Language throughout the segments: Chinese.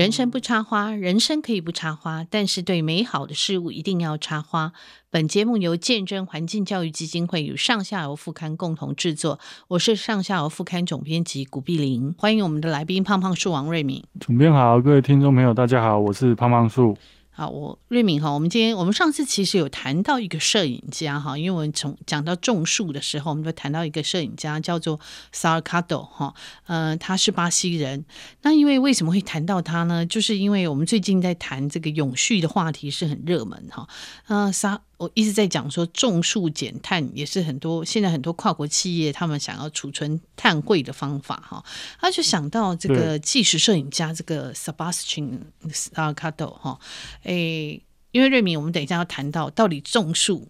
人生不插花，人生可以不插花，但是对美好的事物一定要插花。本节目由见证环境教育基金会与上下游副刊共同制作。我是上下游副刊总编辑古碧玲，欢迎我们的来宾胖胖树王瑞敏。总编好，各位听众朋友，大家好，我是胖胖树。啊，我瑞敏哈，我们今天我们上次其实有谈到一个摄影家哈，因为我们从讲到种树的时候，我们就谈到一个摄影家叫做 s a r c a d o 哈，呃，他是巴西人。那因为为什么会谈到他呢？就是因为我们最近在谈这个永续的话题是很热门哈，呃，沙。我一直在讲说种树减碳也是很多现在很多跨国企业他们想要储存碳汇的方法哈，他就想到这个纪实摄影家这个 Sebastian Sarcado 哈，诶，因为瑞明我们等一下要谈到到底种树。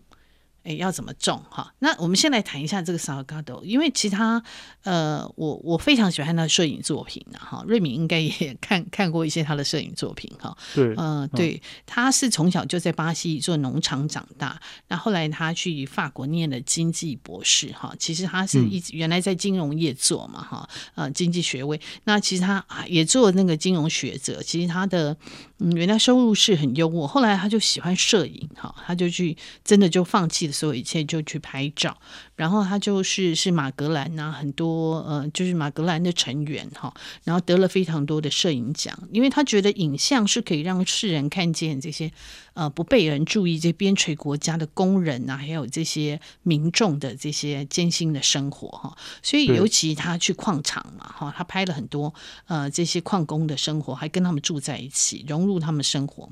哎，要怎么种哈？那我们先来谈一下这个 Salgado，因为其他呃，我我非常喜欢他的摄影作品哈。瑞敏应该也看看过一些他的摄影作品哈。对，嗯、呃，对，他是从小就在巴西一座农场长大，那后来他去法国念了经济博士哈。其实他是一直原来在金融业做嘛哈，呃，经济学位。那其实他也做那个金融学者，其实他的。嗯，原来收入是很优渥，后来他就喜欢摄影，哈，他就去真的就放弃了所有一切，就去拍照。然后他就是是马格兰呐，很多呃，就是马格兰的成员哈，然后得了非常多的摄影奖，因为他觉得影像是可以让世人看见这些呃不被人注意这边陲国家的工人呐，还有这些民众的这些艰辛的生活哈，所以尤其他去矿场嘛哈，他拍了很多呃这些矿工的生活，还跟他们住在一起，融入他们生活。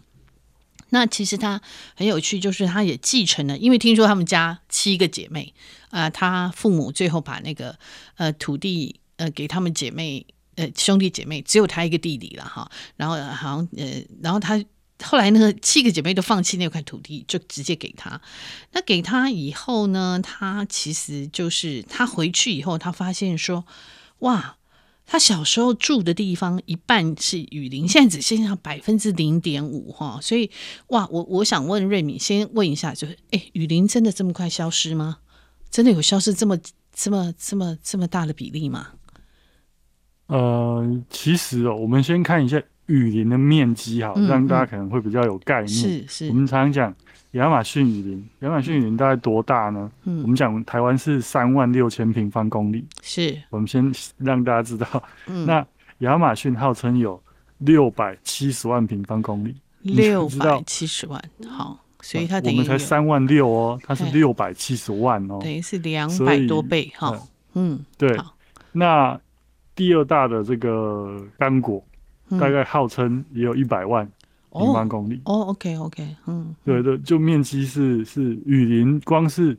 那其实他很有趣，就是他也继承了，因为听说他们家七个姐妹啊、呃，他父母最后把那个呃土地呃给他们姐妹呃兄弟姐妹，只有他一个弟弟了哈。然后好像呃，然后他后来那个七个姐妹都放弃那块土地，就直接给他。那给他以后呢，他其实就是他回去以后，他发现说，哇。他小时候住的地方一半是雨林，现在只剩下百分之零点五哈，所以哇，我我想问瑞敏，先问一下，就是哎，雨林真的这么快消失吗？真的有消失这么这么这么这么大的比例吗？呃，其实哦，我们先看一下雨林的面积哈，让大家可能会比较有概念。是是，我们常常讲。亚马逊雨林，亚马逊雨林大概多大呢？嗯，我们讲台湾是三万六千平方公里。是，我们先让大家知道，嗯、那亚马逊号称有六百七十万平方公里。六百七十万，好，所以它等于我们才三万六哦，它是六百七十万哦，等于是两百多倍哈。嗯，对。那第二大的这个刚果，嗯、大概号称也有一百万。平方公里。哦，OK，OK，嗯，对对，就面积是是雨林，光是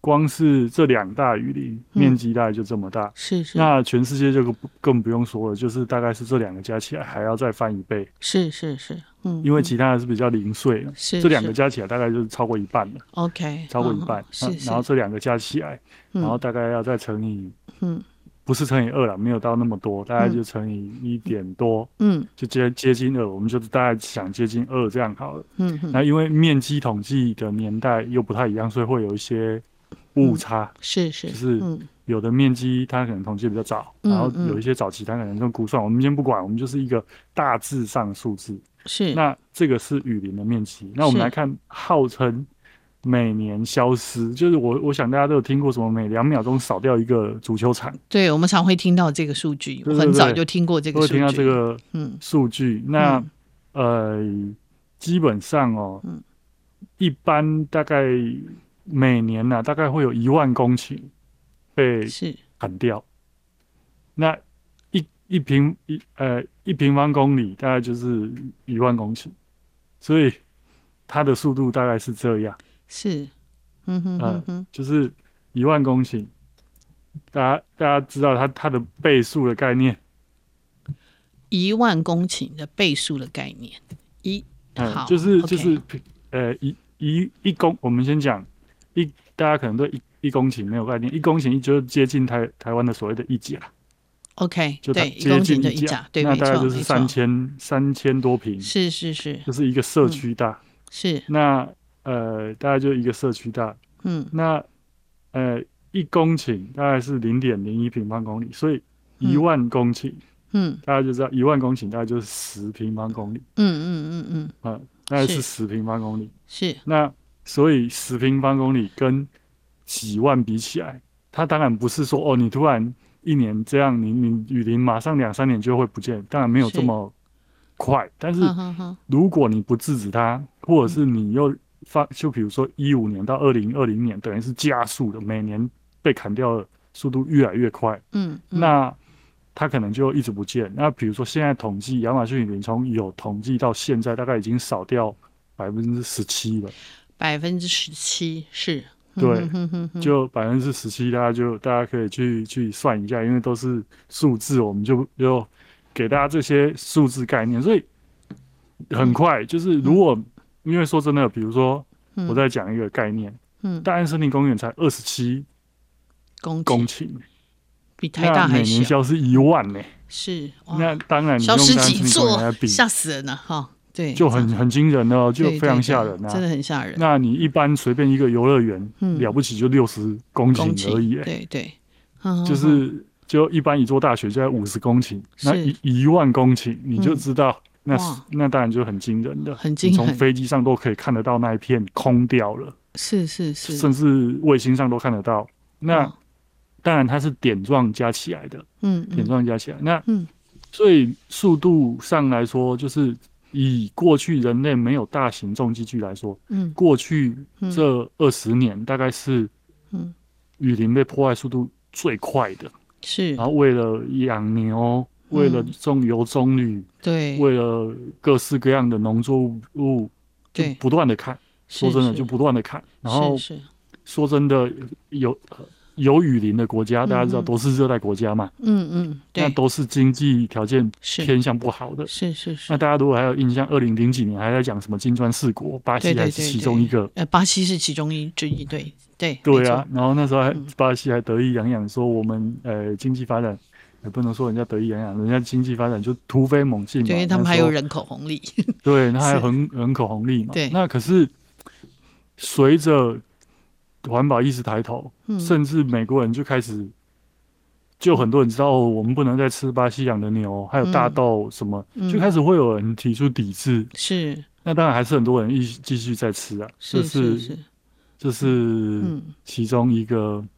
光是这两大雨林面积大概就这么大，是是。那全世界就更更不用说了，就是大概是这两个加起来还要再翻一倍，是是是，嗯，因为其他的是比较零碎的，是这两个加起来大概就是超过一半了，OK，超过一半，是，然后这两个加起来，然后大概要再乘以，嗯。不是乘以二了，没有到那么多，大概就乘以一点多，嗯，就接接近二，我们就是大概想接近二这样好了，嗯，那因为面积统计的年代又不太一样，所以会有一些误差，是是，就是有的面积它可能统计比较早，然后有一些早期它可能就估算，我们先不管，我们就是一个大致上数字，是，那这个是雨林的面积，那我们来看号称。每年消失，就是我，我想大家都有听过什么每两秒钟少掉一个足球场。对，我们常会听到这个数据，我很早就听过这个数据。会听到这个嗯数据，那、嗯、呃基本上哦，嗯、一般大概每年呢、啊，大概会有一万公顷被砍掉。那一一平一呃一平方公里大概就是一万公顷，所以它的速度大概是这样。是，嗯哼，嗯，哼、呃，就是一万公顷，大家大家知道它它的倍数的概念，一万公顷的倍数的概念，一，嗯、好，就是就是，呃，一一一公，我们先讲一，大家可能对一一公顷没有概念，一公顷就接近台台湾的所谓的一甲，OK，就接近一甲，对，那大概就是三千三千多平，是是是，就是一个社区大，嗯、是。那。呃，大概就一个社区大，嗯，那呃一公顷大概是零点零一平方公里，所以一万公顷嗯，大家就知道一万公顷大概就是十平方公里，嗯嗯嗯嗯，啊，大概是十平方公里，是。那所以十平方公里跟几万比起来，它当然不是说哦，你突然一年这样，你你雨林马上两三年就会不见，当然没有这么快。是但是如果你不制止它，或者是你又发，就比如说一五年到二零二零年，等于是加速的，每年被砍掉的速度越来越快，嗯，嗯那。它可能就一直不见。那比如说，现在统计亚马逊雨林从有统计到现在，大概已经少掉百分之十七了。百分之十七是，对，就百分之十七，大家就大家可以去去算一下，因为都是数字，我们就就给大家这些数字概念。所以很快，就是如果因为说真的，比如说我在讲一个概念，嗯，大安森林公园才二十七公公顷。比台大还小，每年消失一万呢、欸？是，那当然你消失几座，吓死人了哈！对，就很很惊人哦，就非常吓人啊，真的很吓人。那你一般随便一个游乐园，嗯、了不起就六十公顷而已、欸，对对，就是就一般一座大学就在五十公顷，那一一万公顷你就知道，那那当然就很惊人的，很惊人，从飞机上都可以看得到那一片空掉了，是是是，甚至卫星上都看得到，那。当然，它是点状加起来的，嗯，嗯。点状加起来，那，嗯，所以速度上来说，就是以过去人类没有大型重机具来说，嗯，过去这二十年、嗯、大概是，嗯，雨林被破坏速度最快的，是，然后为了养牛，为了种油棕榈，对、嗯，为了各式各样的农作物，就不断的砍，对说真的，就不断的看，然后说真的有。有雨林的国家，大家知道都是热带国家嘛？嗯嗯，那都是经济条件偏向不好的。是是是。那大家如果还有印象，二零零几年还在讲什么金砖四国，巴西还是其中一个。呃，巴西是其中一之一，对对。对啊，然后那时候还巴西还得意洋洋说我们呃经济发展，也不能说人家得意洋洋，人家经济发展就突飞猛进嘛。对，他们还有人口红利。对，那还有人人口红利嘛？对。那可是随着。环保意识抬头，甚至美国人就开始，就很多人知道哦，我们不能再吃巴西养的牛，还有大豆什么，就开始会有人提出抵制。是，那当然还是很多人继继续在吃啊。是是是，这是其中一个，嗯，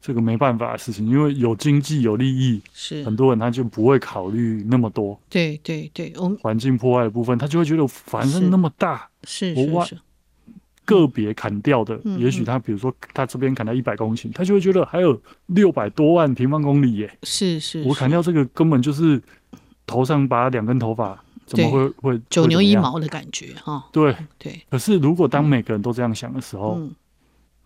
这个没办法的事情，因为有经济有利益，是很多人他就不会考虑那么多。对对对，我们环境破坏的部分，他就会觉得反正那么大，是是是。个别砍掉的，嗯、也许他比如说他这边砍掉一百公顷，嗯、他就会觉得还有六百多万平方公里耶。是是，是，我砍掉这个根本就是头上拔两根头发，怎么会会九牛一毛的感觉哈？对对。可是如果当每个人都这样想的时候，嗯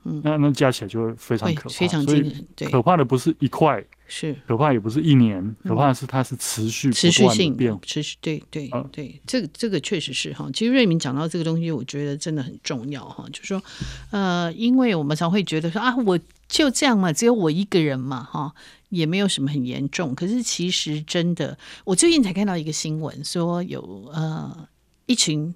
嗯、那那加起来就会非常可怕，非常惊人。对，可怕的不是一块。是可怕，也不是一年，可怕的是它是持续持续性变，持续对对对，这个这个确实是哈。其实瑞明讲到这个东西，我觉得真的很重要哈。就是说，呃，因为我们常会觉得说啊，我就这样嘛，只有我一个人嘛，哈，也没有什么很严重。可是其实真的，我最近才看到一个新闻，说有呃一群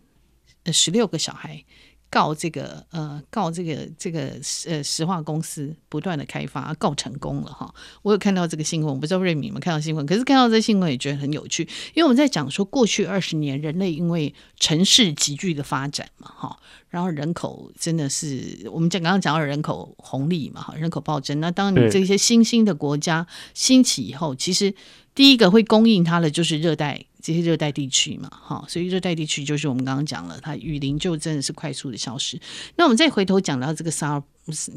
呃十六个小孩。告这个呃，告这个这个呃石化公司不断的开发，告成功了哈。我有看到这个新闻，我不知道瑞敏有没有看到新闻，可是看到这个新闻也觉得很有趣，因为我们在讲说过去二十年人类因为城市急剧的发展嘛哈，然后人口真的是我们讲刚刚讲到人口红利嘛哈，人口暴增。那当你这些新兴的国家兴起以后，其实第一个会供应它的就是热带。这些热带地区嘛，哈，所以热带地区就是我们刚刚讲了，它雨林就真的是快速的消失。那我们再回头讲到这个萨尔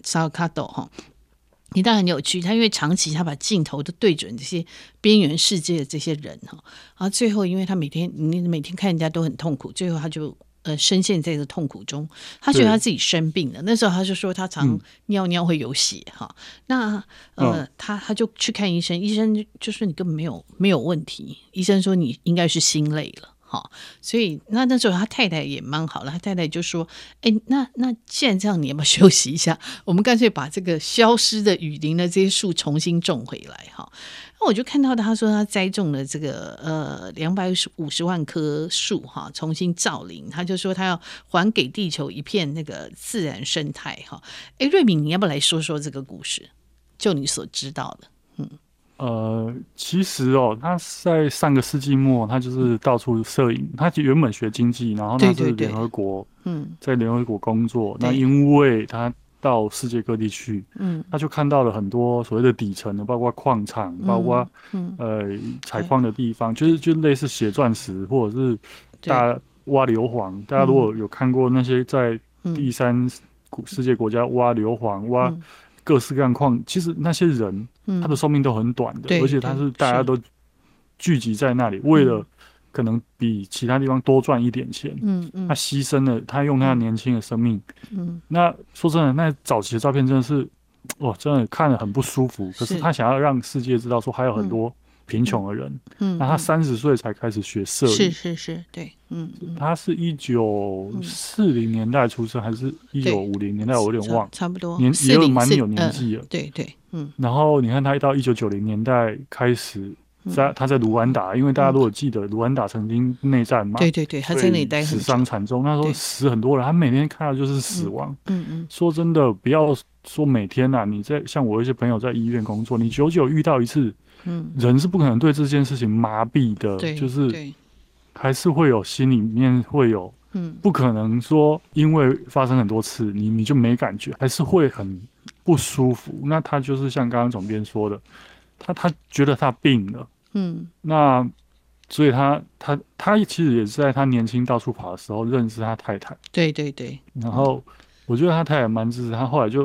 萨尔卡多哈，你当然很有趣，他因为长期他把镜头都对准这些边缘世界的这些人哈，然后最后因为他每天你每天看人家都很痛苦，最后他就。呃，深陷在这个痛苦中，他觉得他自己生病了。那时候他就说他常尿尿会有血哈。嗯、那呃，哦、他他就去看医生，医生就说你根本没有没有问题。医生说你应该是心累了哈。所以那那时候他太太也蛮好了，他太太就说：“哎，那那既然这样，你要不要休息一下？我们干脆把这个消失的雨林的这些树重新种回来哈。”那我就看到他说他栽种了这个呃两百五十万棵树哈，重新造林。他就说他要还给地球一片那个自然生态哈。哎，瑞敏，你要不要来说说这个故事？就你所知道的，嗯，呃，其实哦，他在上个世纪末，他就是到处摄影。他原本学经济，然后他是联合国，嗯，在联合国工作。那因为他到世界各地去，嗯，他就看到了很多所谓的底层的，包括矿场，包括嗯。呃采矿的地方，就是就类似写钻石或者是大挖硫磺。大家如果有看过那些在第三世界国家挖硫磺、挖各式各样矿，其实那些人。他的寿命都很短的，而且他是大家都聚集在那里，为了可能比其他地方多赚一点钱。嗯嗯，他牺牲了，他用他年轻的生命。嗯，那说真的，那早期的照片真的是，哇，真的看了很不舒服。可是他想要让世界知道，说还有很多贫穷的人。嗯，那他三十岁才开始学摄影。是是是，对，嗯，他是一九四零年代出生，还是一九五零年代？我有点忘，差不多年也有蛮有年纪了。对对。嗯，然后你看他一到一九九零年代开始在他在卢安达，因为大家如果记得卢安达曾经内战嘛，对对对，他在那里待死伤惨重，那时候死很多人，他每天看到就是死亡。嗯嗯，说真的，不要说每天呐，你在像我一些朋友在医院工作，你久久遇到一次，嗯，人是不可能对这件事情麻痹的，就是还是会有心里面会有，嗯，不可能说因为发生很多次，你你就没感觉，还是会很。不舒服，那他就是像刚刚总编说的，他他觉得他病了，嗯，那所以他他他其实也是在他年轻到处跑的时候认识他太太，对对对，然后我觉得他太太蛮支持他，后来就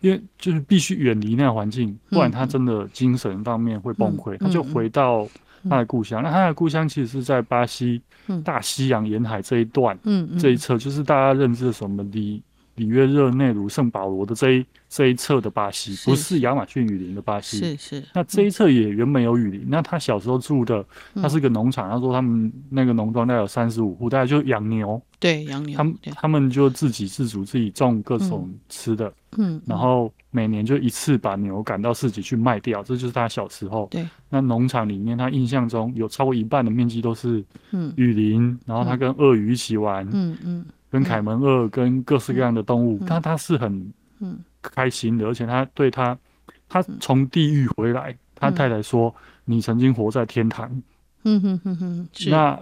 因为就是必须远离那个环境，不然他真的精神方面会崩溃，他就回到他的故乡。那他的故乡其实是在巴西大西洋沿海这一段，嗯，这一侧就是大家认知的什么里里约热内卢、圣保罗的这一这一侧的巴西，不是亚马逊雨林的巴西。是是。那这一侧也原本有雨林。那他小时候住的，他是个农场。他说他们那个农庄大概有三十五户，大概就养牛。对，养牛。他们他们就自给自足，自己种各种吃的。嗯。然后每年就一次把牛赶到市集去卖掉，这就是他小时候。对。那农场里面，他印象中有超过一半的面积都是雨林。然后他跟鳄鱼一起玩。嗯嗯。跟凯门鳄，跟各式各样的动物，但他是很开心的，而且他对他，他从地狱回来，他太太说：“你曾经活在天堂。”嗯哼哼哼。那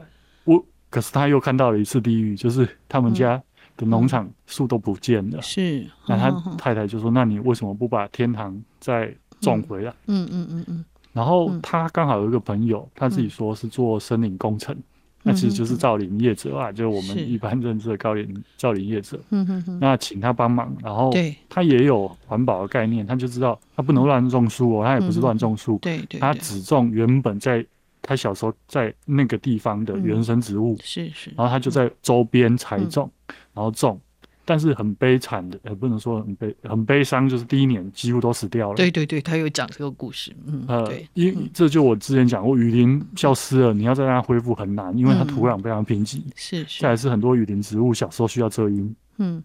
我，可是他又看到了一次地狱，就是他们家的农场树都不见了。是。那他太太就说：“那你为什么不把天堂再种回来？”嗯嗯嗯嗯。然后他刚好有一个朋友，他自己说是做森林工程。那其实就是造林业者啊，就是我们一般认知的高林造林业者。嗯哼哼。那请他帮忙，然后他也有环保的概念，他就知道他不能乱种树哦，他也不是乱种树。对对。他只种原本在他小时候在那个地方的原生植物。是是。然后他就在周边采种，然后种。但是很悲惨的，也不能说很悲，很悲伤，就是第一年几乎都死掉了。对对对，他有讲这个故事。嗯，呃，对，因这就我之前讲过，雨林消失了，你要再让它恢复很难，因为它土壤非常贫瘠。是是。再来是很多雨林植物小时候需要遮阴。嗯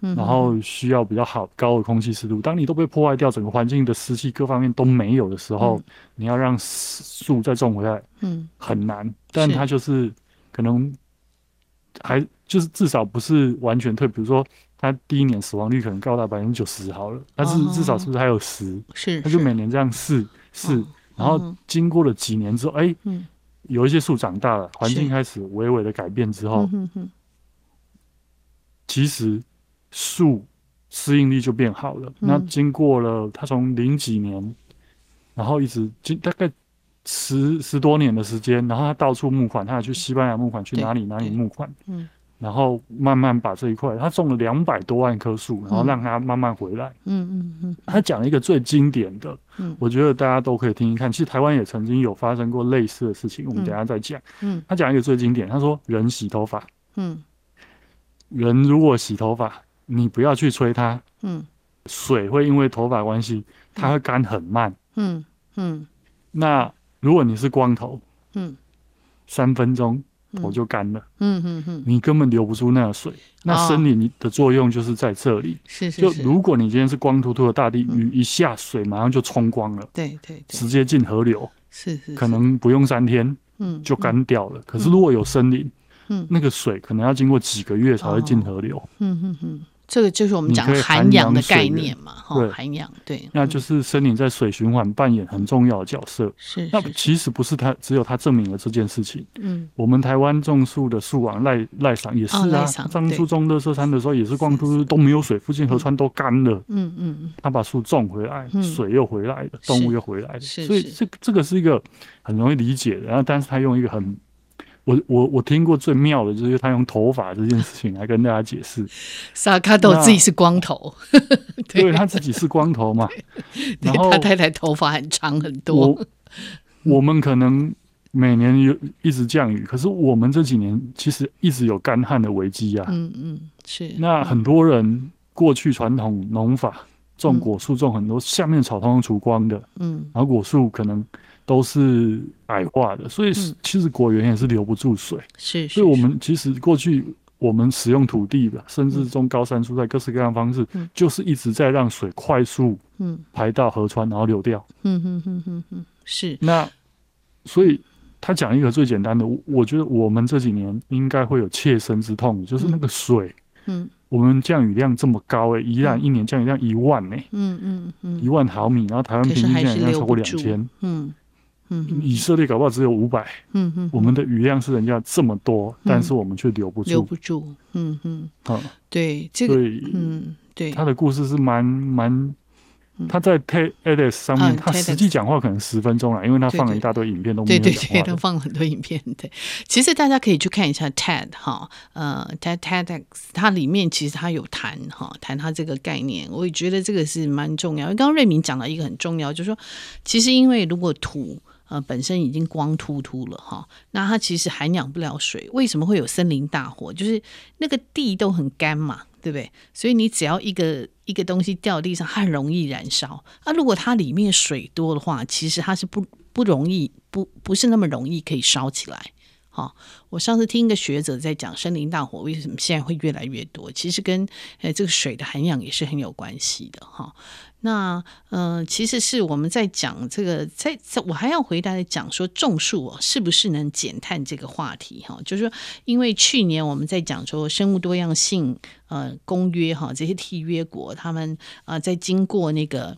嗯。然后需要比较好高的空气湿度，当你都被破坏掉，整个环境的湿气各方面都没有的时候，你要让树再种回来，嗯，很难。但它就是可能还。就是至少不是完全退，比如说他第一年死亡率可能高达百分之九十好了，但是至少是不是还有十？是，他就每年这样试试，然后经过了几年之后，哎，有一些树长大了，环境开始微微的改变之后，其实树适应力就变好了。那经过了他从零几年，然后一直经大概十十多年的时间，然后他到处募款，他要去西班牙募款，去哪里哪里募款，嗯。然后慢慢把这一块，他种了两百多万棵树，然后让它慢慢回来。嗯嗯嗯。他讲一个最经典的，嗯，我觉得大家都可以听一看。其实台湾也曾经有发生过类似的事情，我们等下再讲。嗯。他讲一个最经典，他说人洗头发，嗯，人如果洗头发，你不要去吹它，嗯，水会因为头发关系，它会干很慢。嗯嗯。那如果你是光头，嗯，三分钟。头就干了，嗯嗯嗯，你根本留不住那个水。那森林的作用就是在这里，是是。就如果你今天是光秃秃的大地，雨一下，水马上就冲光了，对对，直接进河流，是是，可能不用三天，嗯，就干掉了。可是如果有森林，嗯，那个水可能要经过几个月才会进河流，嗯嗯嗯，这个就是我们讲涵养的概念嘛，哈，涵养对，那就是森林在水循环扮演很重要的角色。是，那其实不是它，只有它证明了这件事情。嗯，我们台湾种树的树王赖赖赏也是啊，当初种乐色山的时候也是光秃秃都没有水，附近河川都干了。嗯嗯嗯，他把树种回来，水又回来了，动物又回来了，所以这这个是一个很容易理解的。然后，但是他用一个很。我我我听过最妙的就是他用头发这件事情来跟大家解释，萨卡豆自己是光头，对，对他自己是光头嘛，然后他太太头发很长很多。我，我们可能每年有一直降雨，可是我们这几年其实一直有干旱的危机啊。嗯嗯，是。那很多人过去传统农法种果树种很多，下面草通通除光的，嗯，然后果树可能。都是矮化的，所以其实果园也是留不住水。是，所以我们其实过去我们使用土地吧，甚至种高山蔬菜，各式各样方式，就是一直在让水快速嗯排到河川，然后流掉。嗯嗯嗯嗯嗯，是。那所以他讲一个最简单的，我觉得我们这几年应该会有切身之痛，就是那个水。嗯。我们降雨量这么高诶，宜兰一年降雨量一万诶。嗯嗯嗯。一万毫米，然后台湾平均降雨量超过两千。嗯。嗯，以色列搞不好只有五百，嗯嗯，我们的雨量是人家这么多，嗯、但是我们却留不住，留不住，嗯嗯，啊，对，这个，嗯，对，他的故事是蛮蛮。他在 TEDx 上面，他实际讲话可能十分钟了，因为他放了一大堆影片，都没有。对对对，他放了很多影片。对，其实大家可以去看一下 TED 哈，呃，TED TEDx 它里面其实他有谈哈，谈他这个概念，我也觉得这个是蛮重要。因为刚刚瑞明讲到一个很重要，就是说，其实因为如果土呃本身已经光秃秃了哈，那它其实涵养不了水。为什么会有森林大火？就是那个地都很干嘛。对不对？所以你只要一个一个东西掉地上，它很容易燃烧。那、啊、如果它里面水多的话，其实它是不不容易，不不是那么容易可以烧起来。好、哦，我上次听一个学者在讲森林大火为什么现在会越来越多，其实跟呃这个水的涵养也是很有关系的哈。那嗯、呃，其实是我们在讲这个，在在我还要回答的讲说种树哦，是不是能减碳这个话题哈？就是说，因为去年我们在讲说生物多样性呃公约哈，这些缔约国他们啊、在经过那个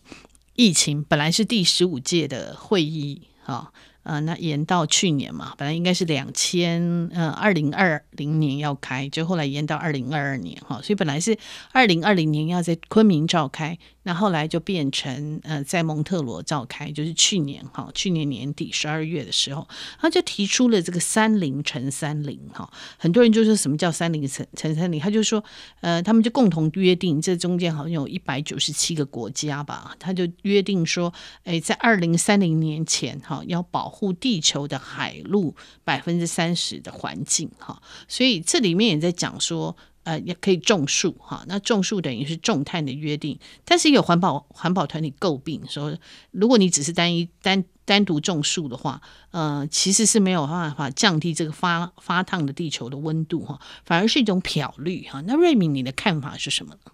疫情，本来是第十五届的会议哈。呃，那延到去年嘛，本来应该是两千呃二零二零年要开，就后来延到二零二二年哈，所以本来是二零二零年要在昆明召开。那后来就变成呃，在蒙特罗召开，就是去年哈，去年年底十二月的时候，他就提出了这个三零乘三零哈，很多人就说什么叫三零乘乘三零，他就说呃，他们就共同约定，这中间好像有一百九十七个国家吧，他就约定说，哎，在二零三零年前哈，要保护地球的海陆百分之三十的环境哈，所以这里面也在讲说。呃，也可以种树哈，那种树等于是种碳的约定，但是有环保环保团体诟病说，如果你只是单一单单独种树的话，呃，其实是没有办法降低这个发发烫的地球的温度哈，反而是一种漂绿哈。那瑞敏，你的看法是什么呢？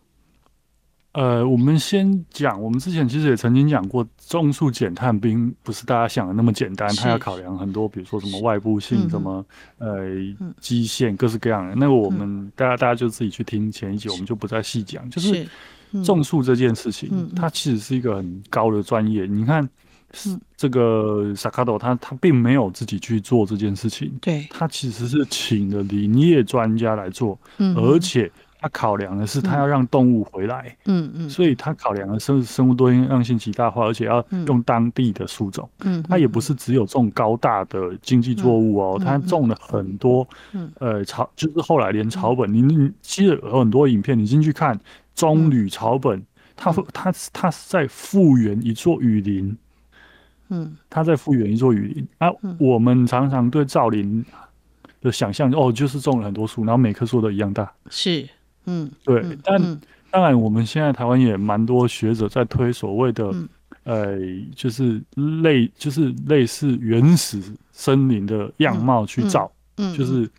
呃，我们先讲，我们之前其实也曾经讲过，种树减碳并不是大家想的那么简单，它要考量很多，比如说什么外部性，什么呃基线，各式各样的。那个我们大家大家就自己去听前一集，我们就不再细讲。就是种树这件事情，它其实是一个很高的专业。你看，这个萨卡多他他并没有自己去做这件事情，对，他其实是请了林业专家来做，而且。他考量的是，他要让动物回来，嗯嗯，所以他考量的是生物多样性极大化，而且要用当地的树种，嗯，他也不是只有种高大的经济作物哦，他种了很多，呃草，就是后来连草本，你你其实有很多影片，你进去看棕榈草本，它它它是在复原一座雨林，嗯，它在复原一座雨林。啊，我们常常对造林的想象哦，就是种了很多树，然后每棵树都一样大，是。嗯，对，但当然，我们现在台湾也蛮多学者在推所谓的，呃，就是类，就是类似原始森林的样貌去造，就是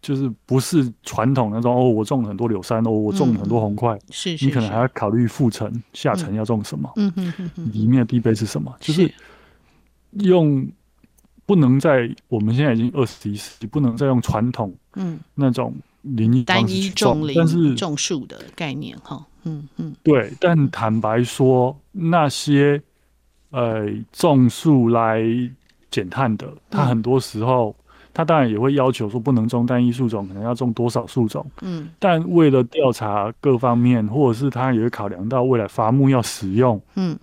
就是不是传统那种哦，我种了很多柳杉哦，我种了很多红桧，是，你可能还要考虑覆层、下层要种什么，嗯嗯嗯，里面的地被是什么，就是用不能在我们现在已经二十一世纪，不能再用传统，嗯，那种。林单一种林，但是种树的概念哈，嗯嗯，对。但坦白说，那些呃种树来减碳的，他很多时候。他当然也会要求说不能种单一树种，可能要种多少树种。嗯，但为了调查各方面，或者是他也会考量到未来伐木要使用，嗯，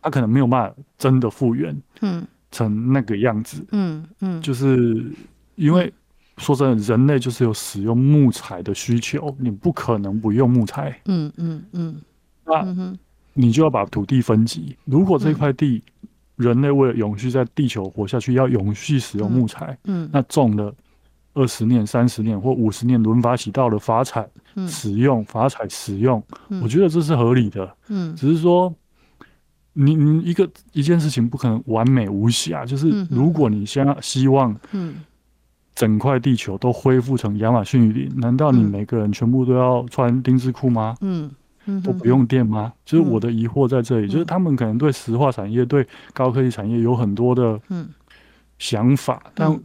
他可能没有办法真的复原，嗯，成那个样子，嗯嗯，就是因为说真的，人类就是有使用木材的需求，你不可能不用木材，嗯嗯嗯，那你就要把土地分级，如果这块地。人类为了永续在地球活下去，要永续使用木材。嗯，嗯，那种了二十年、三十年或五十年轮发起到了伐采使用、伐采使用，嗯，我觉得这是合理的。嗯，只是说你你一个一件事情不可能完美无瑕，就是如果你想要希望，嗯，整块地球都恢复成亚马逊雨林，难道你每个人全部都要穿丁字裤吗？嗯。都不用电吗？就是我的疑惑在这里，就是他们可能对石化产业、对高科技产业有很多的想法，但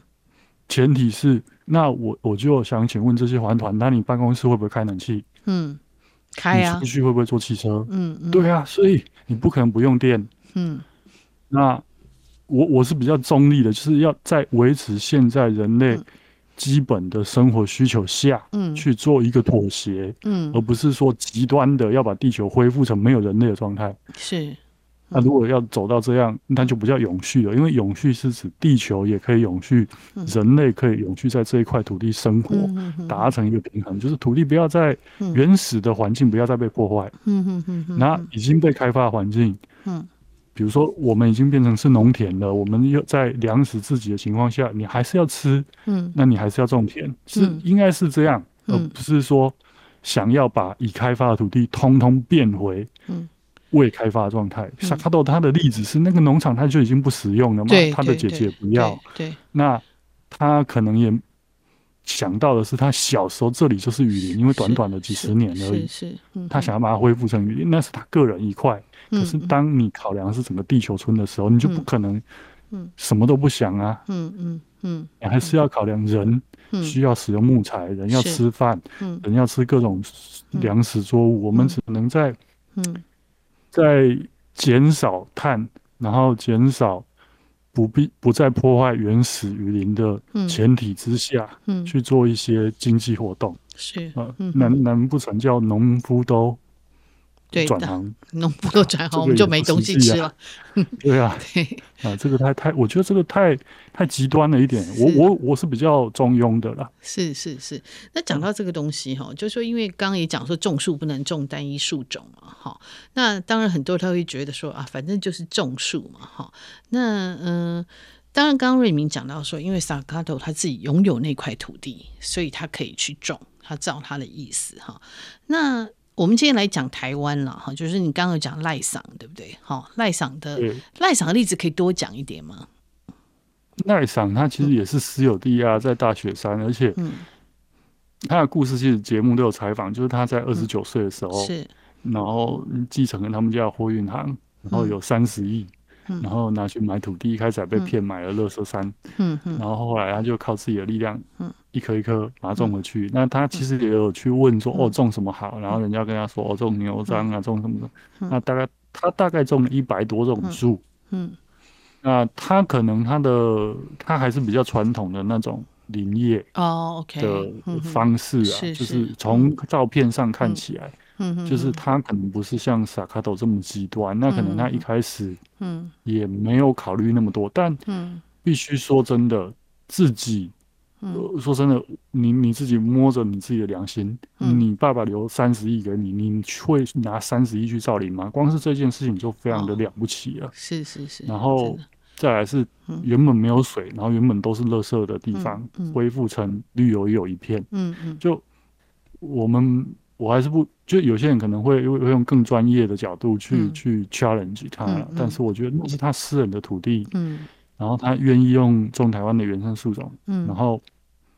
前提是，那我我就想请问这些环团，那你办公室会不会开冷气？嗯，开啊。你出去会不会坐汽车？嗯，对啊，所以你不可能不用电。嗯，那我我是比较中立的，就是要在维持现在人类。基本的生活需求下，嗯，去做一个妥协，嗯，而不是说极端的要把地球恢复成没有人类的状态。是，那如果要走到这样，那就不叫永续了，因为永续是指地球也可以永续，人类可以永续在这一块土地生活，达成一个平衡，就是土地不要在原始的环境不要再被破坏，那已经被开发的环境，嗯。比如说，我们已经变成是农田了，我们又在粮食自己的情况下，你还是要吃，嗯，那你还是要种田，是应该是这样，而不是说想要把已开发的土地通通变回嗯。未开发的状态。萨卡豆他的例子是那个农场他就已经不使用了嘛，他的姐姐不要，对，那他可能也想到的是，他小时候这里就是雨林，因为短短的几十年而已，是，嗯。他想要把它恢复成雨林，那是他个人一块。可是，当你考量的是整个地球村的时候，你就不可能，什么都不想啊。嗯嗯嗯，你还是要考量人需要使用木材，人要吃饭，人要吃各种粮食作物。我们只能在，嗯。在减少碳，然后减少不必不再破坏原始雨林的前提之下，嗯。去做一些经济活动。是啊，难难不成叫农夫都？对，转行，农夫都转行，我们就没东西吃了。对啊，啊，这个太太，我觉得这个太太极端了一点。我我我是比较中庸的啦。是是是，那讲到这个东西哈，就是说因为刚刚也讲说种树不能种单一树种嘛，哈。那当然很多他会觉得说啊，反正就是种树嘛，哈。那嗯，当然刚刚瑞明讲到说，因为萨卡多他自己拥有那块土地，所以他可以去种，他照他的意思哈。那我们今天来讲台湾了哈，就是你刚刚有讲赖赏，对不对？好，赖赏的赖赏的例子可以多讲一点吗？赖赏他其实也是私有地啊，在大雪山，而且他的故事其实节目都有采访，就是他在二十九岁的时候，是然后继承了他们家的货运行，然后有三十亿。然后拿去买土地，一开始还被骗买了乐色山，嗯嗯，然后后来他就靠自己的力量，嗯，一颗一颗把它种回去。那他其实也有去问说，哦，种什么好？然后人家跟他说，哦，种牛樟啊，种什么的。那大概他大概种了一百多种树，嗯，那他可能他的他还是比较传统的那种林业哦，OK。的方式啊，就是从照片上看起来。嗯，就是他可能不是像萨卡斗这么极端，那可能他一开始嗯也没有考虑那么多，但嗯，必须说真的，自己说真的，你你自己摸着你自己的良心，你爸爸留三十亿给你，你会拿三十亿去造林吗？光是这件事情就非常的了不起了，是是是，然后再来是原本没有水，然后原本都是垃圾的地方，恢复成绿油油一片，嗯。嗯，就我们。我还是不，就有些人可能会会用更专业的角度去、嗯、去 challenge 他，但是我觉得那是他私人的土地，嗯，然后他愿意用种台湾的原生树种，嗯，然后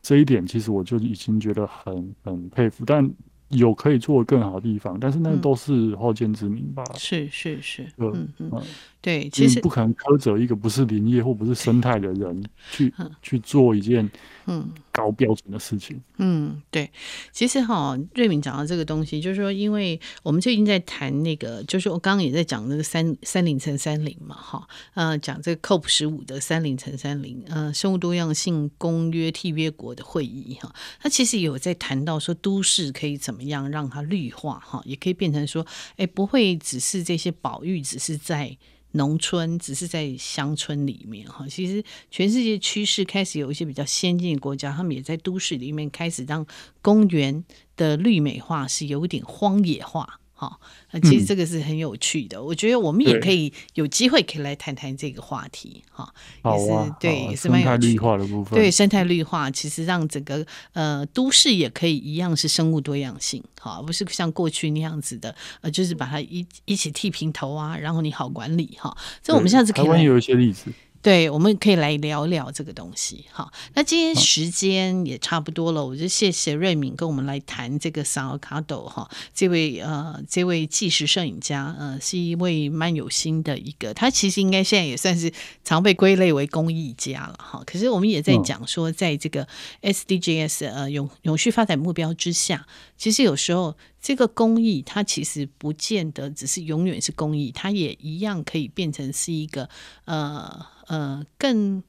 这一点其实我就已经觉得很很佩服，但有可以做更好的地方，但是那都是后见之明吧，是是是，嗯。嗯，对，其实不可能苛责一个不是林业或不是生态的人 去、嗯、去做一件嗯高标准的事情。嗯，对，其实哈，瑞敏讲到这个东西，就是说，因为我们最近在谈那个，就是我刚刚也在讲那个三三零乘三零嘛，哈，呃，讲这个 COP 十五的三零乘三零，呃，生物多样性公约缔约国的会议哈，它其实也有在谈到说，都市可以怎么样让它绿化哈，也可以变成说，哎，不会只是这些保育，只是在。农村只是在乡村里面哈，其实全世界趋势开始有一些比较先进的国家，他们也在都市里面开始让公园的绿美化是有点荒野化。好，那其实这个是很有趣的，嗯、我觉得我们也可以有机会可以来谈谈这个话题，哈，也是、啊、对，啊、也是蛮有趣的。对，生态绿化其实让整个呃都市也可以一样是生物多样性，好，不是像过去那样子的，呃，就是把它一一起剃平头啊，然后你好管理哈。这我们下次可以来有一些例子。对，我们可以来聊聊这个东西。好，那今天时间也差不多了，我就谢谢瑞敏跟我们来谈这个萨尔卡多哈，这位呃，这位纪实摄影家，呃，是一位蛮有心的一个，他其实应该现在也算是常被归类为公益家了哈。可是我们也在讲说，在这个 SDGs 呃永永续发展目标之下，其实有时候。这个公益，它其实不见得只是永远是公益，它也一样可以变成是一个呃呃更，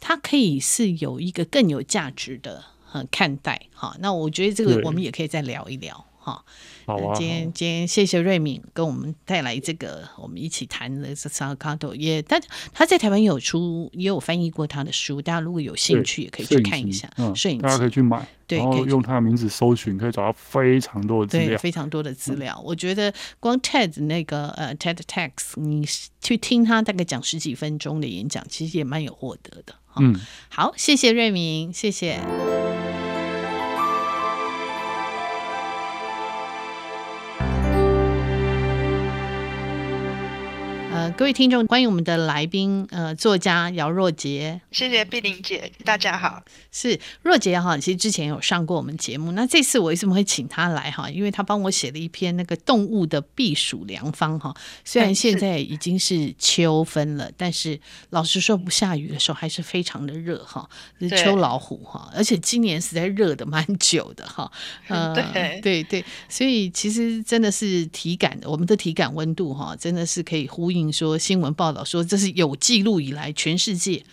它可以是有一个更有价值的呃看待哈。那我觉得这个我们也可以再聊一聊哈。好啊，今天今天谢谢瑞敏跟我们带来这个，我们一起谈的是萨尔卡多，也但他在台湾有出也有翻译过他的书，大家如果有兴趣也可以去看一下。嗯，摄影，大家可以去买，对，然后用他的名字搜寻，可以找到非常多的资料，非常多的资料。嗯、我觉得光 TED 那个呃 TED Talks，你去听他大概讲十几分钟的演讲，其实也蛮有获得的。嗯，好，谢谢瑞敏，谢谢。各位听众，欢迎我们的来宾，呃，作家姚若杰。谢谢碧玲姐，大家好。是若杰哈，其实之前有上过我们节目。那这次我为什么会请他来哈？因为他帮我写了一篇那个动物的避暑良方哈。虽然现 在已经是秋分了，是但是老实说，不下雨的时候还是非常的热哈。是秋老虎哈，而且今年实在热的蛮久的哈。呃，对对对，所以其实真的是体感，我们的体感温度哈，真的是可以呼应。说新闻报道说，这是有记录以来全世界，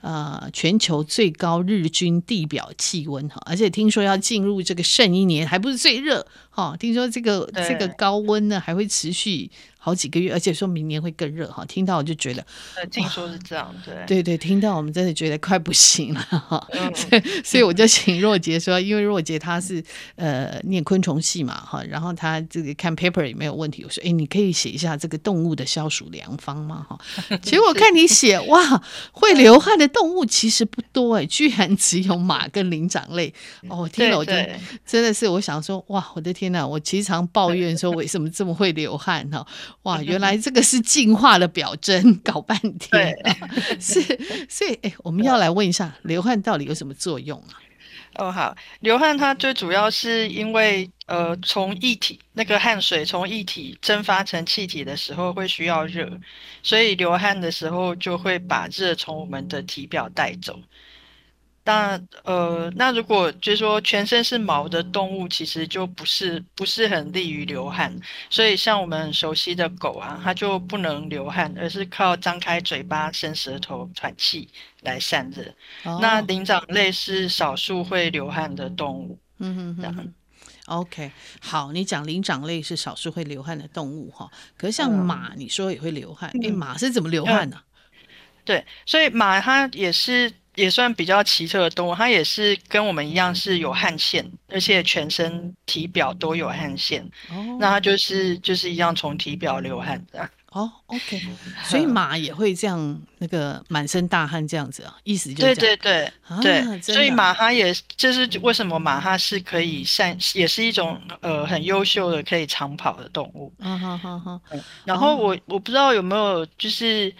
呃，全球最高日均地表气温哈，而且听说要进入这个圣一年，还不是最热哈，听说这个这个高温呢还会持续。好几个月，而且说明年会更热哈。听到我就觉得，呃，听说是这样，对，对对，听到我们真的觉得快不行了哈。嗯、所以我就请若杰说，因为若杰他是呃念昆虫系嘛哈，然后他这个看 paper 也没有问题。我说，哎，你可以写一下这个动物的消暑良方吗？哈，结果我看你写哇，会流汗的动物其实不多哎，居然只有马跟灵长类。哦，听了我就真的是，我想说哇，我的天呐，我经常抱怨说为什么这么会流汗哈。哇，原来 这个是进化的表征，搞半天，是，所以，哎，我们要来问一下，流汗到底有什么作用啊？哦，好，流汗它最主要是因为，呃，从液体那个汗水从液体蒸发成气体的时候会需要热，所以流汗的时候就会把热从我们的体表带走。那呃，那如果就是说全身是毛的动物，其实就不是不是很利于流汗。所以像我们很熟悉的狗啊，它就不能流汗，而是靠张开嘴巴、伸舌头喘气来散热。哦、那灵长类是少数会流汗的动物。嗯哼哼。OK，好，你讲灵长类是少数会流汗的动物哈。可是像马，你说也会流汗，哎、嗯，马是怎么流汗呢？对，所以马它也是。也算比较奇特的动物，它也是跟我们一样是有汗腺，而且全身体表都有汗腺。哦，那它就是就是一样从体表流汗的。哦，OK，所以马也会这样那个满身大汗这样子啊？意思就是对对对、啊、对，所以马它也就是为什么马它是可以善，也是一种呃很优秀的可以长跑的动物。嗯哼哼哼。然后我我不知道有没有就是。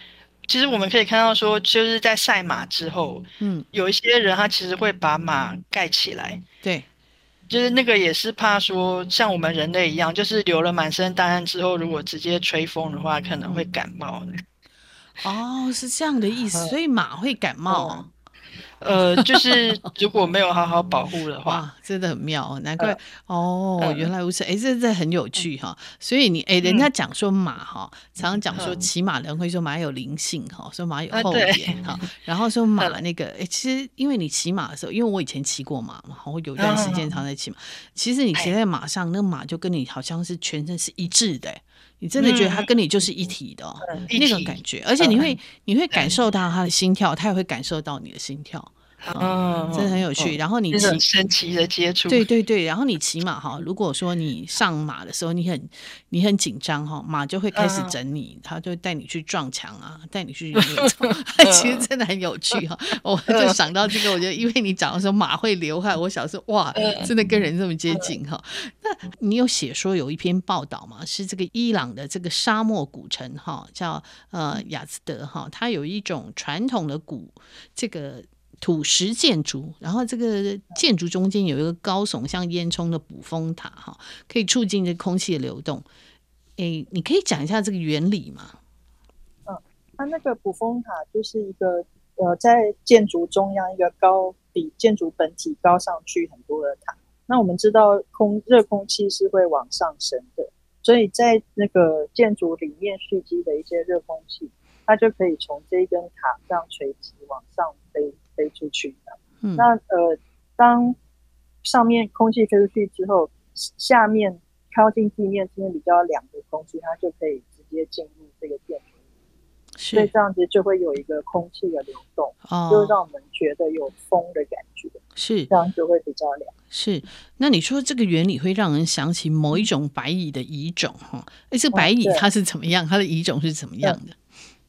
其实我们可以看到，说就是在赛马之后，嗯，有一些人他其实会把马盖起来，对，就是那个也是怕说像我们人类一样，就是流了满身大汗之后，如果直接吹风的话，可能会感冒的。哦，是这样的意思，所以马会感冒。嗯呃，就是如果没有好好保护的话，真的很妙，难怪、呃、哦，原来如此，哎，这这很有趣哈。所以你哎，人家讲说马哈，常常讲说骑马人会说马有灵性哈，说马有后眼哈，然后说马那个哎，其实因为你骑马的时候，因为我以前骑过马嘛，我有一段时间常在骑马，其实你骑在马上，那个马就跟你好像是全身是一致的。你真的觉得他跟你就是一体的、哦嗯、那种感觉，而且你会、嗯、你会感受到他的心跳，他也会感受到你的心跳。嗯，真的很有趣。然后你骑神奇的接触，对对对。然后你骑马哈，如果说你上马的时候你很你很紧张哈，马就会开始整你，他就带你去撞墙啊，带你去。其实真的很有趣哈。我就想到这个，我觉得因为你讲的时候马会流汗，我想说哇，真的跟人这么接近哈。那你有写说有一篇报道嘛，是这个伊朗的这个沙漠古城哈，叫呃雅兹德哈，它有一种传统的古这个。土石建筑，然后这个建筑中间有一个高耸像烟囱的捕风塔，哈，可以促进这空气的流动。诶，你可以讲一下这个原理吗？嗯，它那个捕风塔就是一个呃，在建筑中央一个高比建筑本体高上去很多的塔。那我们知道空热空气是会往上升的，所以在那个建筑里面蓄积的一些热空气，它就可以从这一根塔这样垂直往上飞。飞出去的，嗯，那呃，当上面空气飞出去之后，下面靠近地面这边比较凉的空气，它就可以直接进入这个电所以这样子就会有一个空气的流动，哦，就让我们觉得有风的感觉，是这样就会比较凉。是，那你说这个原理会让人想起某一种白蚁的蚁种哈？哎，这白蚁它是怎么样？它的蚁种是怎么样的？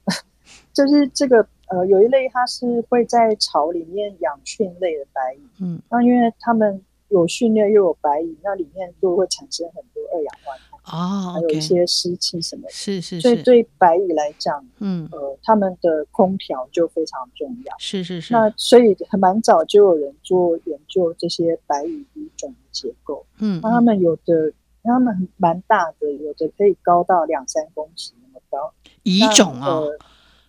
嗯，就是这个。呃，有一类它是会在草里面养训类的白蚁，嗯，那因为它们有训类又有白蚁，那里面就会产生很多二氧化碳哦，还有一些湿气什么的，是是是，所以对白蚁来讲，嗯，呃，它们的空调就非常重要，是是是。那所以很蛮早就有人做研究这些白蚁蚁种的结构，嗯，那它们有的，它们蛮大的，有的可以高到两三公尺那么高，蚁种啊。呃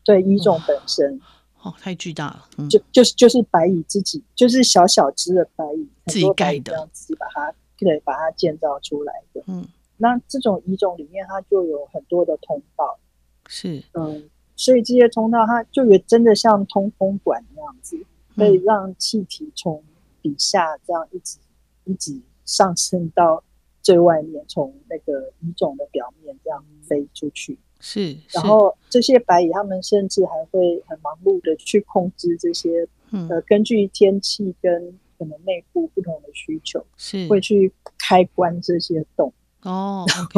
对，蚁种本身哦，太巨大了，嗯、就就是就是白蚁自己，就是小小只的白蚁自己盖的，自己把它对把它建造出来的。嗯，那这种蚁种里面，它就有很多的通道，是嗯，所以这些通道它就也真的像通风管那样子，可以让气体从底下这样一直一直上升到最外面，从那个蚁种的表面这样飞出去。是，然后这些白蚁，他们甚至还会很忙碌的去控制这些，嗯、呃，根据天气跟可能内部不同的需求，是。会去开关这些洞哦、然后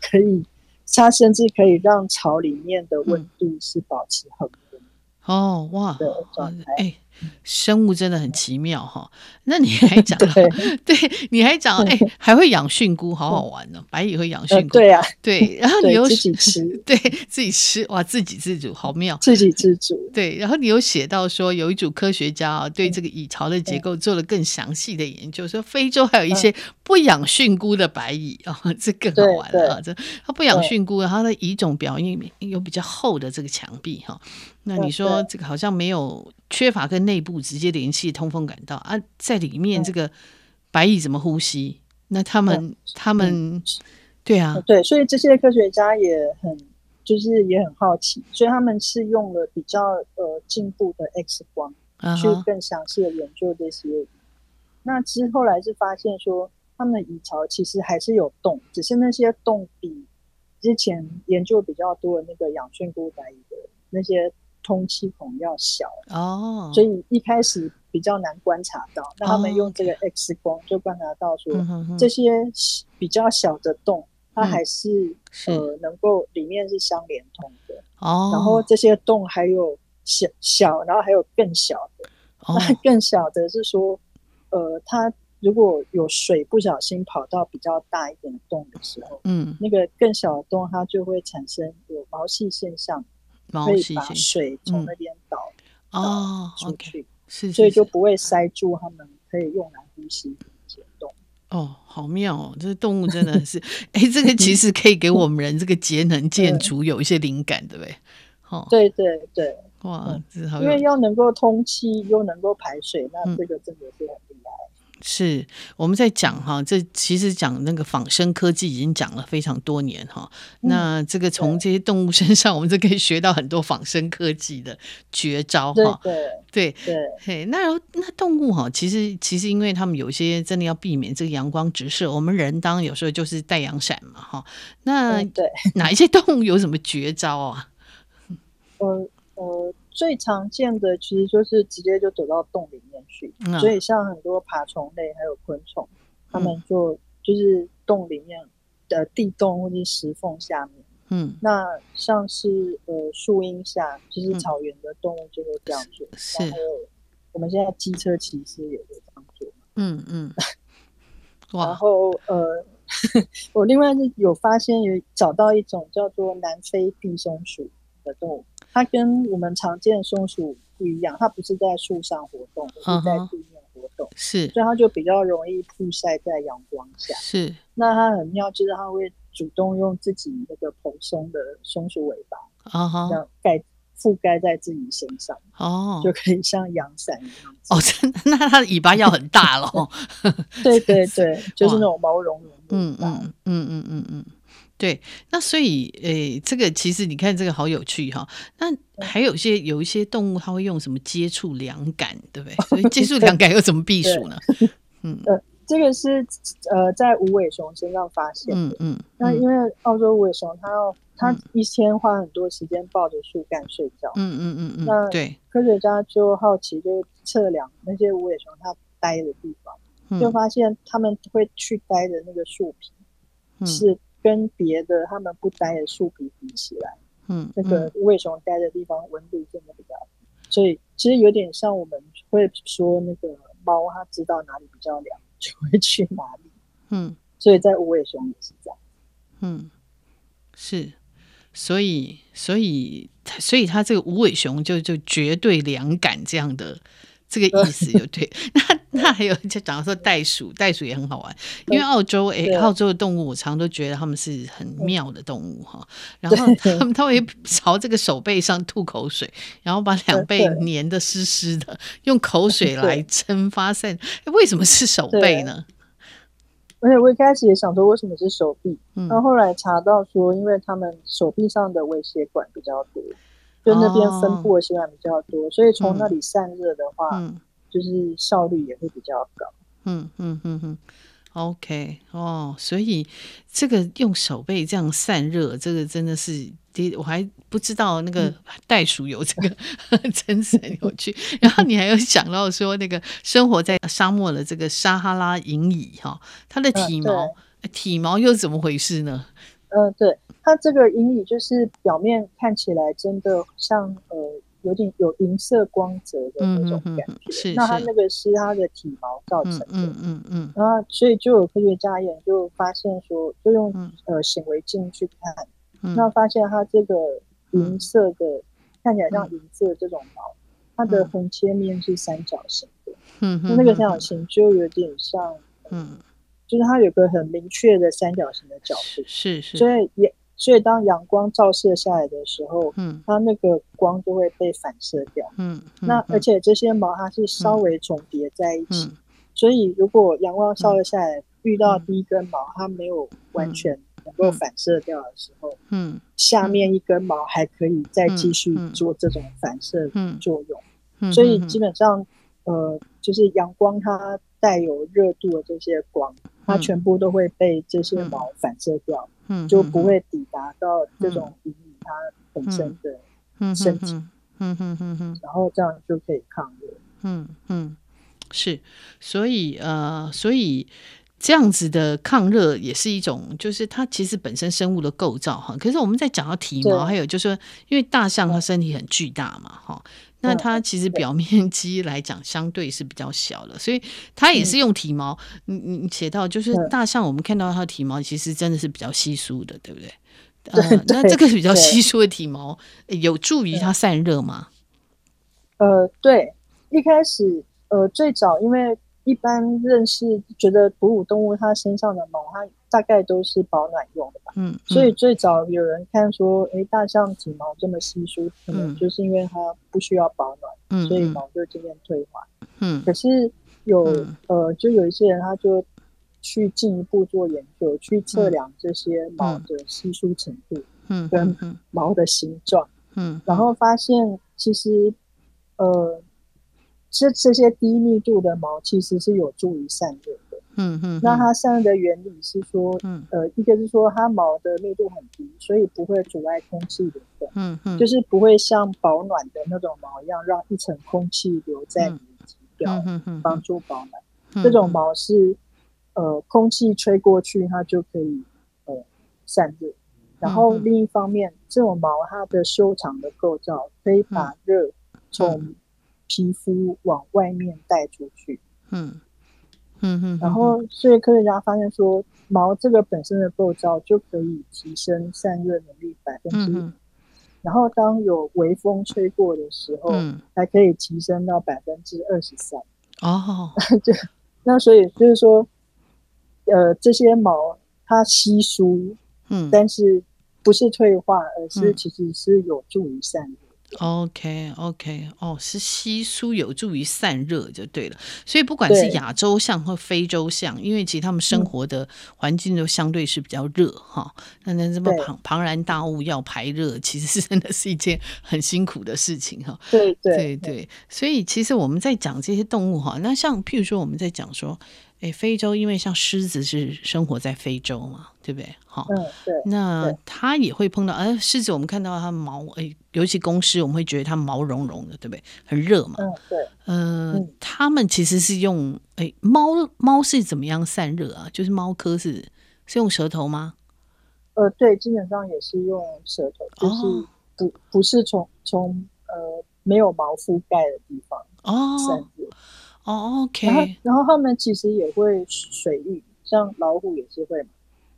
可以，它甚至可以让巢里面的温度是保持恒温。哦，哇的状态，哎。生物真的很奇妙哈，那你还讲，对，对，你还讲，哎，还会养蕈菇，好好玩呢。白蚁会养蕈菇，对呀，对，然后你又自己吃，对自己吃，哇，自给自足，好妙，自给自足。对，然后你有写到说，有一组科学家啊，对这个蚁巢的结构做了更详细的研究，说非洲还有一些不养蕈菇的白蚁啊，这更好玩了啊，这它不养蕈菇，然后它的蚁种表面有比较厚的这个墙壁哈。那你说这个好像没有缺乏跟内部直接联系通风管道啊，在里面这个白蚁怎么呼吸？那他们他们对啊，对，所以这些科学家也很就是也很好奇，所以他们是用了比较呃进步的 X 光去更详细的研究这些。那其实后来是发现说，他们的蚁巢其实还是有洞，只是那些洞比之前研究比较多的那个养菌菇白蚁的那些。通气孔要小哦，所以一开始比较难观察到。那他们用这个 X 光就观察到说，这些比较小的洞，它还是呃能够里面是相连通的哦。然后这些洞还有小小，然后还有更小的。那 更小的是说，呃，它如果有水不小心跑到比较大一点的洞的时候，嗯，那个更小的洞它就会产生有毛细现象。可以把水从那边倒哦出去，是，所以就不会塞住他们可以用来呼吸。哦，好妙哦！这动物真的是，哎，这个其实可以给我们人这个节能 建筑有一些灵感，对不对？哦。对对对，哇，因为要能够通气又能够排水，那这个真的是很。是我们在讲哈，这其实讲那个仿生科技已经讲了非常多年哈。嗯、那这个从这些动物身上，我们就可以学到很多仿生科技的绝招哈。对对对，嘿，那那动物哈，其实其实因为他们有些真的要避免这个阳光直射，我们人当然有时候就是带阳伞嘛哈。那对 哪一些动物有什么绝招啊？呃 呃。最常见的其实就是直接就躲到洞里面去，嗯、所以像很多爬虫类还有昆虫，它们就就是洞里面的地洞或者石缝下面。嗯，那像是呃树荫下，就是草原的动物就会这样做。是、嗯，然后我们现在机车骑士也会这样做。嗯嗯。然后呃，我另外是有发现有找到一种叫做南非地松鼠的动物。它跟我们常见的松鼠不一样，它不是在树上活动，而是在地面活动，是，所以它就比较容易曝晒在阳光下。是，那它很妙，就是它会主动用自己那个蓬松的松鼠尾巴，啊哈，这样盖覆盖在自己身上，哦，就可以像阳伞一样。哦，真的？那它的尾巴要很大了。对对对，就是那种毛茸茸的。嗯嗯嗯嗯嗯嗯。对，那所以，诶、欸，这个其实你看，这个好有趣哈。那还有些有一些动物，它会用什么接触凉感，对不对？所以接触凉感又怎么避暑呢？嗯，呃，这个是呃在无尾熊身上发现的。嗯嗯。那因为澳洲无尾熊，它要它一天花很多时间抱着树干睡觉。嗯嗯嗯嗯。那对，科学家就好奇，就测量那些无尾熊它待的地方，就发现他们会去待的那个树皮是。跟别的他们不待的树皮比起来，嗯，那个无尾熊待的地方温度真的比较低，所以其实有点像我们会说那个猫，它知道哪里比较凉，就会去哪里，嗯，所以在无尾熊也是这样，嗯，是，所以所以所以它这个无尾熊就就绝对凉感这样的。这个意思就对，那那还有就讲说袋鼠，袋鼠也很好玩，因为澳洲哎，澳洲的动物我常常都觉得他们是很妙的动物哈。然后他们他会朝这个手背上吐口水，然后把两背粘得湿湿的，用口水来蒸发散。为什么是手背呢？而且我一开始也想说为什么是手臂，然后后来查到说，因为他们手臂上的微血管比较多。就那边分布的血管比较多，哦、所以从那里散热的话，嗯、就是效率也会比较高。嗯嗯嗯嗯，OK 哦，所以这个用手背这样散热，这个真的是我还不知道那个袋鼠有这个，嗯、真是很有趣。然后你还有想到说，那个生活在沙漠的这个撒哈拉银蚁哈，它的体毛、嗯、体毛又怎么回事呢？嗯，对。它这个银蚁就是表面看起来真的像呃有点有银色光泽的那种感觉，嗯、是，那它那个是它的体毛造成的，嗯嗯嗯，然后所以就有科学家研究发现说，就用、嗯、呃显微镜去看，嗯、那发现它这个银色的、嗯、看起来像银色的这种毛，嗯、它的横切面是三角形的，嗯嗯，那个三角形就有点像，嗯，就是它有个很明确的三角形的角度，是是，所以也。所以当阳光照射下来的时候，嗯，它那个光就会被反射掉，嗯，嗯，那而且这些毛它是稍微重叠在一起，所以如果阳光照射下来、嗯、遇到第一根毛，它没有完全能够反射掉的时候，嗯，下面一根毛还可以再继续做这种反射作用，嗯嗯、所以基本上，呃，就是阳光它带有热度的这些光，它全部都会被这些毛反射掉。嗯，就不会抵达到这种它本身的身体，嗯嗯嗯嗯，然后这样就可以抗热，嗯嗯，是，所以呃，所以这样子的抗热也是一种，就是它其实本身生物的构造哈。可是我们在讲到体毛，对。还有就是说，因为大象它身体很巨大嘛，哈。那它其实表面积来讲相对是比较小的，所以它也是用体毛。你你写到就是大象，我们看到它的体毛其实真的是比较稀疏的，对不对？呃，那这个比较稀疏的体毛有助于它散热吗？呃，对，一开始呃最早因为一般认识觉得哺乳动物它身上的毛，它大概都是保暖用的吧。嗯，嗯，所以最早有人看说，哎，大象体毛这么稀疏，可能就是因为它不需要保暖，嗯，所以毛就渐渐退化。嗯，可是有、嗯、呃，就有一些人他就去进一步做研究，去测量这些毛的稀疏程度，嗯，跟毛的形状，嗯，然后发现其实呃。这这些低密度的毛其实是有助于散热的。嗯嗯。那它散热的原理是说，嗯呃，一个是说它毛的密度很低，所以不会阻碍空气流动。嗯嗯。就是不会像保暖的那种毛一样，让一层空气留在你的体表，嗯嗯，帮助保暖。嗯、这种毛是呃，空气吹过去它就可以呃散热。然后另一方面，这种毛它的修长的构造可以把热从皮肤往外面带出去，嗯嗯嗯，然后所以科学家发现说，毛这个本身的构造就可以提升散热能力百分之五，然后当有微风吹过的时候，嗯，还可以提升到百分之二十三。哦，就那所以就是说，呃，这些毛它稀疏，嗯，但是不是退化，而是其实是有助于散热。OK OK，哦，是稀疏有助于散热就对了。所以不管是亚洲象或非洲象，因为其实他们生活的环境都相对是比较热哈。那那这么庞庞然大物要排热，其实是真的是一件很辛苦的事情哈。对对对对，所以其实我们在讲这些动物哈，那像譬如说我们在讲说。诶，非洲因为像狮子是生活在非洲嘛，对不对？好，嗯，对。那它也会碰到，呃，狮子我们看到它毛，诶，尤其公狮，我们会觉得它毛茸茸的，对不对？很热嘛。嗯，对。呃，它们其实是用，哎，猫猫是怎么样散热啊？就是猫科是是用舌头吗？呃，对，基本上也是用舌头，就是不、哦、不是从从呃没有毛覆盖的地方哦散热。哦、oh，OK，然后然后他们其实也会水浴，像老虎也是会嘛。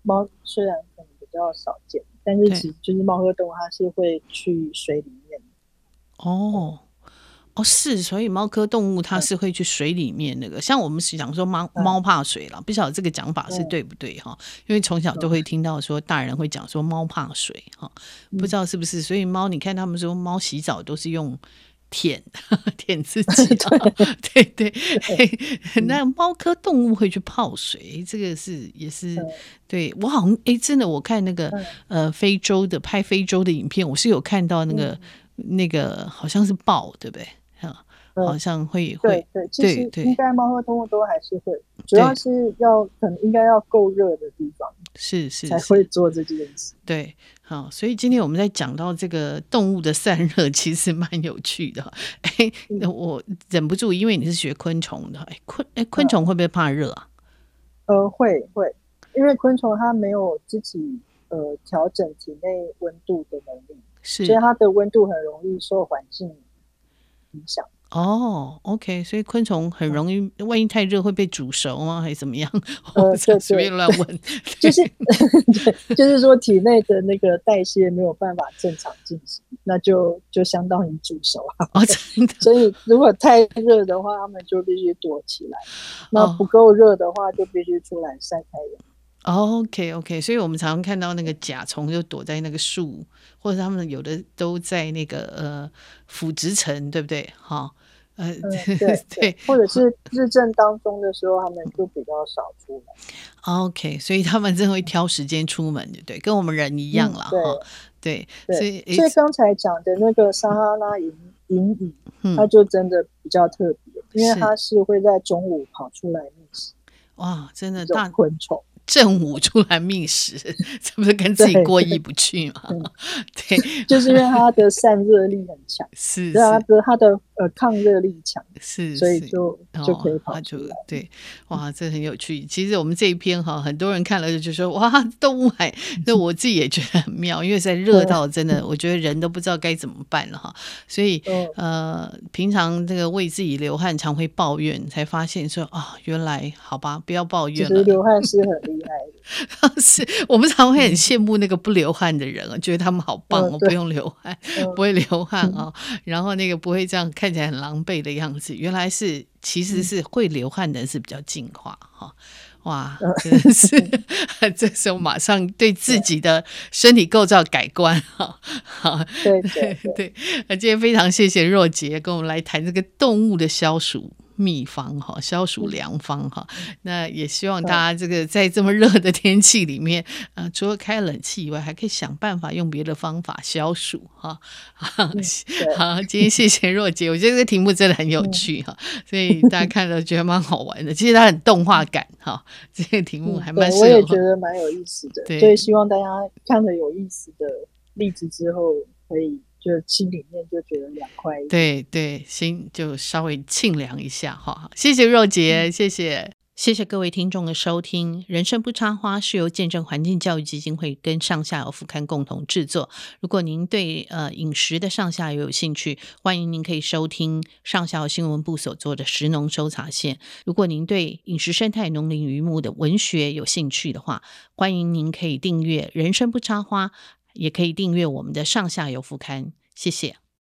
猫虽然可能比较少见，但是其实就是猫科动物，它是会去水里面。哦，哦是，所以猫科动物它是会去水里面那个。嗯、像我们是讲说猫猫怕水了，不晓得这个讲法是对不对哈？因为从小都会听到说大人会讲说猫怕水哈，不知道是不是？所以猫，你看他们说猫洗澡都是用。舔 舔自己，对对，对，那猫科动物会去泡水，这个是也是对我好像哎，真的我看那个呃非洲的拍非洲的影片，我是有看到那个那个好像是豹，对不对？好像会会对对对，应该猫科动物都还是会，主要是要可能应该要够热的地方，是是才会做这件事。对。好，所以今天我们在讲到这个动物的散热，其实蛮有趣的。哎，我忍不住，因为你是学昆虫的，哎，昆哎，昆虫会不会怕热啊？呃，会会，因为昆虫它没有自己呃调整体内温度的能力，是，所以它的温度很容易受环境影响。哦、oh，OK，所以昆虫很容易，嗯、万一太热会被煮熟吗？还是怎么样？呃、我随便乱问，就是 就是说体内的那个代谢没有办法正常进行，那就就相当于煮熟啊。哦，真的。所以如果太热的话，它们就必须躲起来；那不够热的话，就必须出来晒太阳。OK OK，所以我们常常看到那个甲虫就躲在那个树，或者他们有的都在那个呃腐殖层，对不对？哈，呃，嗯、对 对，或者是日正当中的时候，他们就比较少出来。OK，所以他们真会挑时间出门，对不对？跟我们人一样了哈、嗯。对，所以所以刚才讲的那个撒哈拉银银蚁，它就真的比较特别，因为它是会在中午跑出来觅食。哇，真的大昆虫。正午出来觅食，这不是跟自己过意不去吗？对，对，就是因为它的散热力很强，是，对啊，它它的呃抗热力强，是，所以就就可以跑出来。哦、对，哇，这很有趣。其实我们这一篇哈，很多人看了就说哇，动物还，那我自己也觉得很妙，因为在热到真的，我觉得人都不知道该怎么办了哈。所以呃，平常这个为自己流汗常会抱怨，才发现说啊、哦，原来好吧，不要抱怨了。流汗是很。是我们常会很羡慕那个不流汗的人啊，觉得他们好棒哦，不用流汗，不会流汗哦，然后那个不会这样看起来很狼狈的样子。原来是其实是会流汗的人是比较进化哈。哇，真的是，这时候马上对自己的身体构造改观哈。好，对对对，那今天非常谢谢若杰跟我们来谈这个动物的消暑。秘方哈，消暑良方哈，那也希望大家这个在这么热的天气里面，呃，除了开冷气以外，还可以想办法用别的方法消暑哈。好，今天谢谢若姐，我觉得这个题目真的很有趣哈，所以大家看了觉得蛮好玩的。其实它很动画感哈，这个题目还蛮我也觉得蛮有意思的。对，所以希望大家看了有意思的例子之后可以。就心里面就觉得凉快一点，对对，心就稍微沁凉一下哈。谢谢若婕，谢谢谢谢各位听众的收听。人生不插花是由见证环境教育基金会跟上下游副刊共同制作。如果您对呃饮食的上下游有兴趣，欢迎您可以收听上下游新闻部所做的食农搜查线。如果您对饮食生态、农林渔牧的文学有兴趣的话，欢迎您可以订阅《人生不插花》。也可以订阅我们的上下游副刊，谢谢。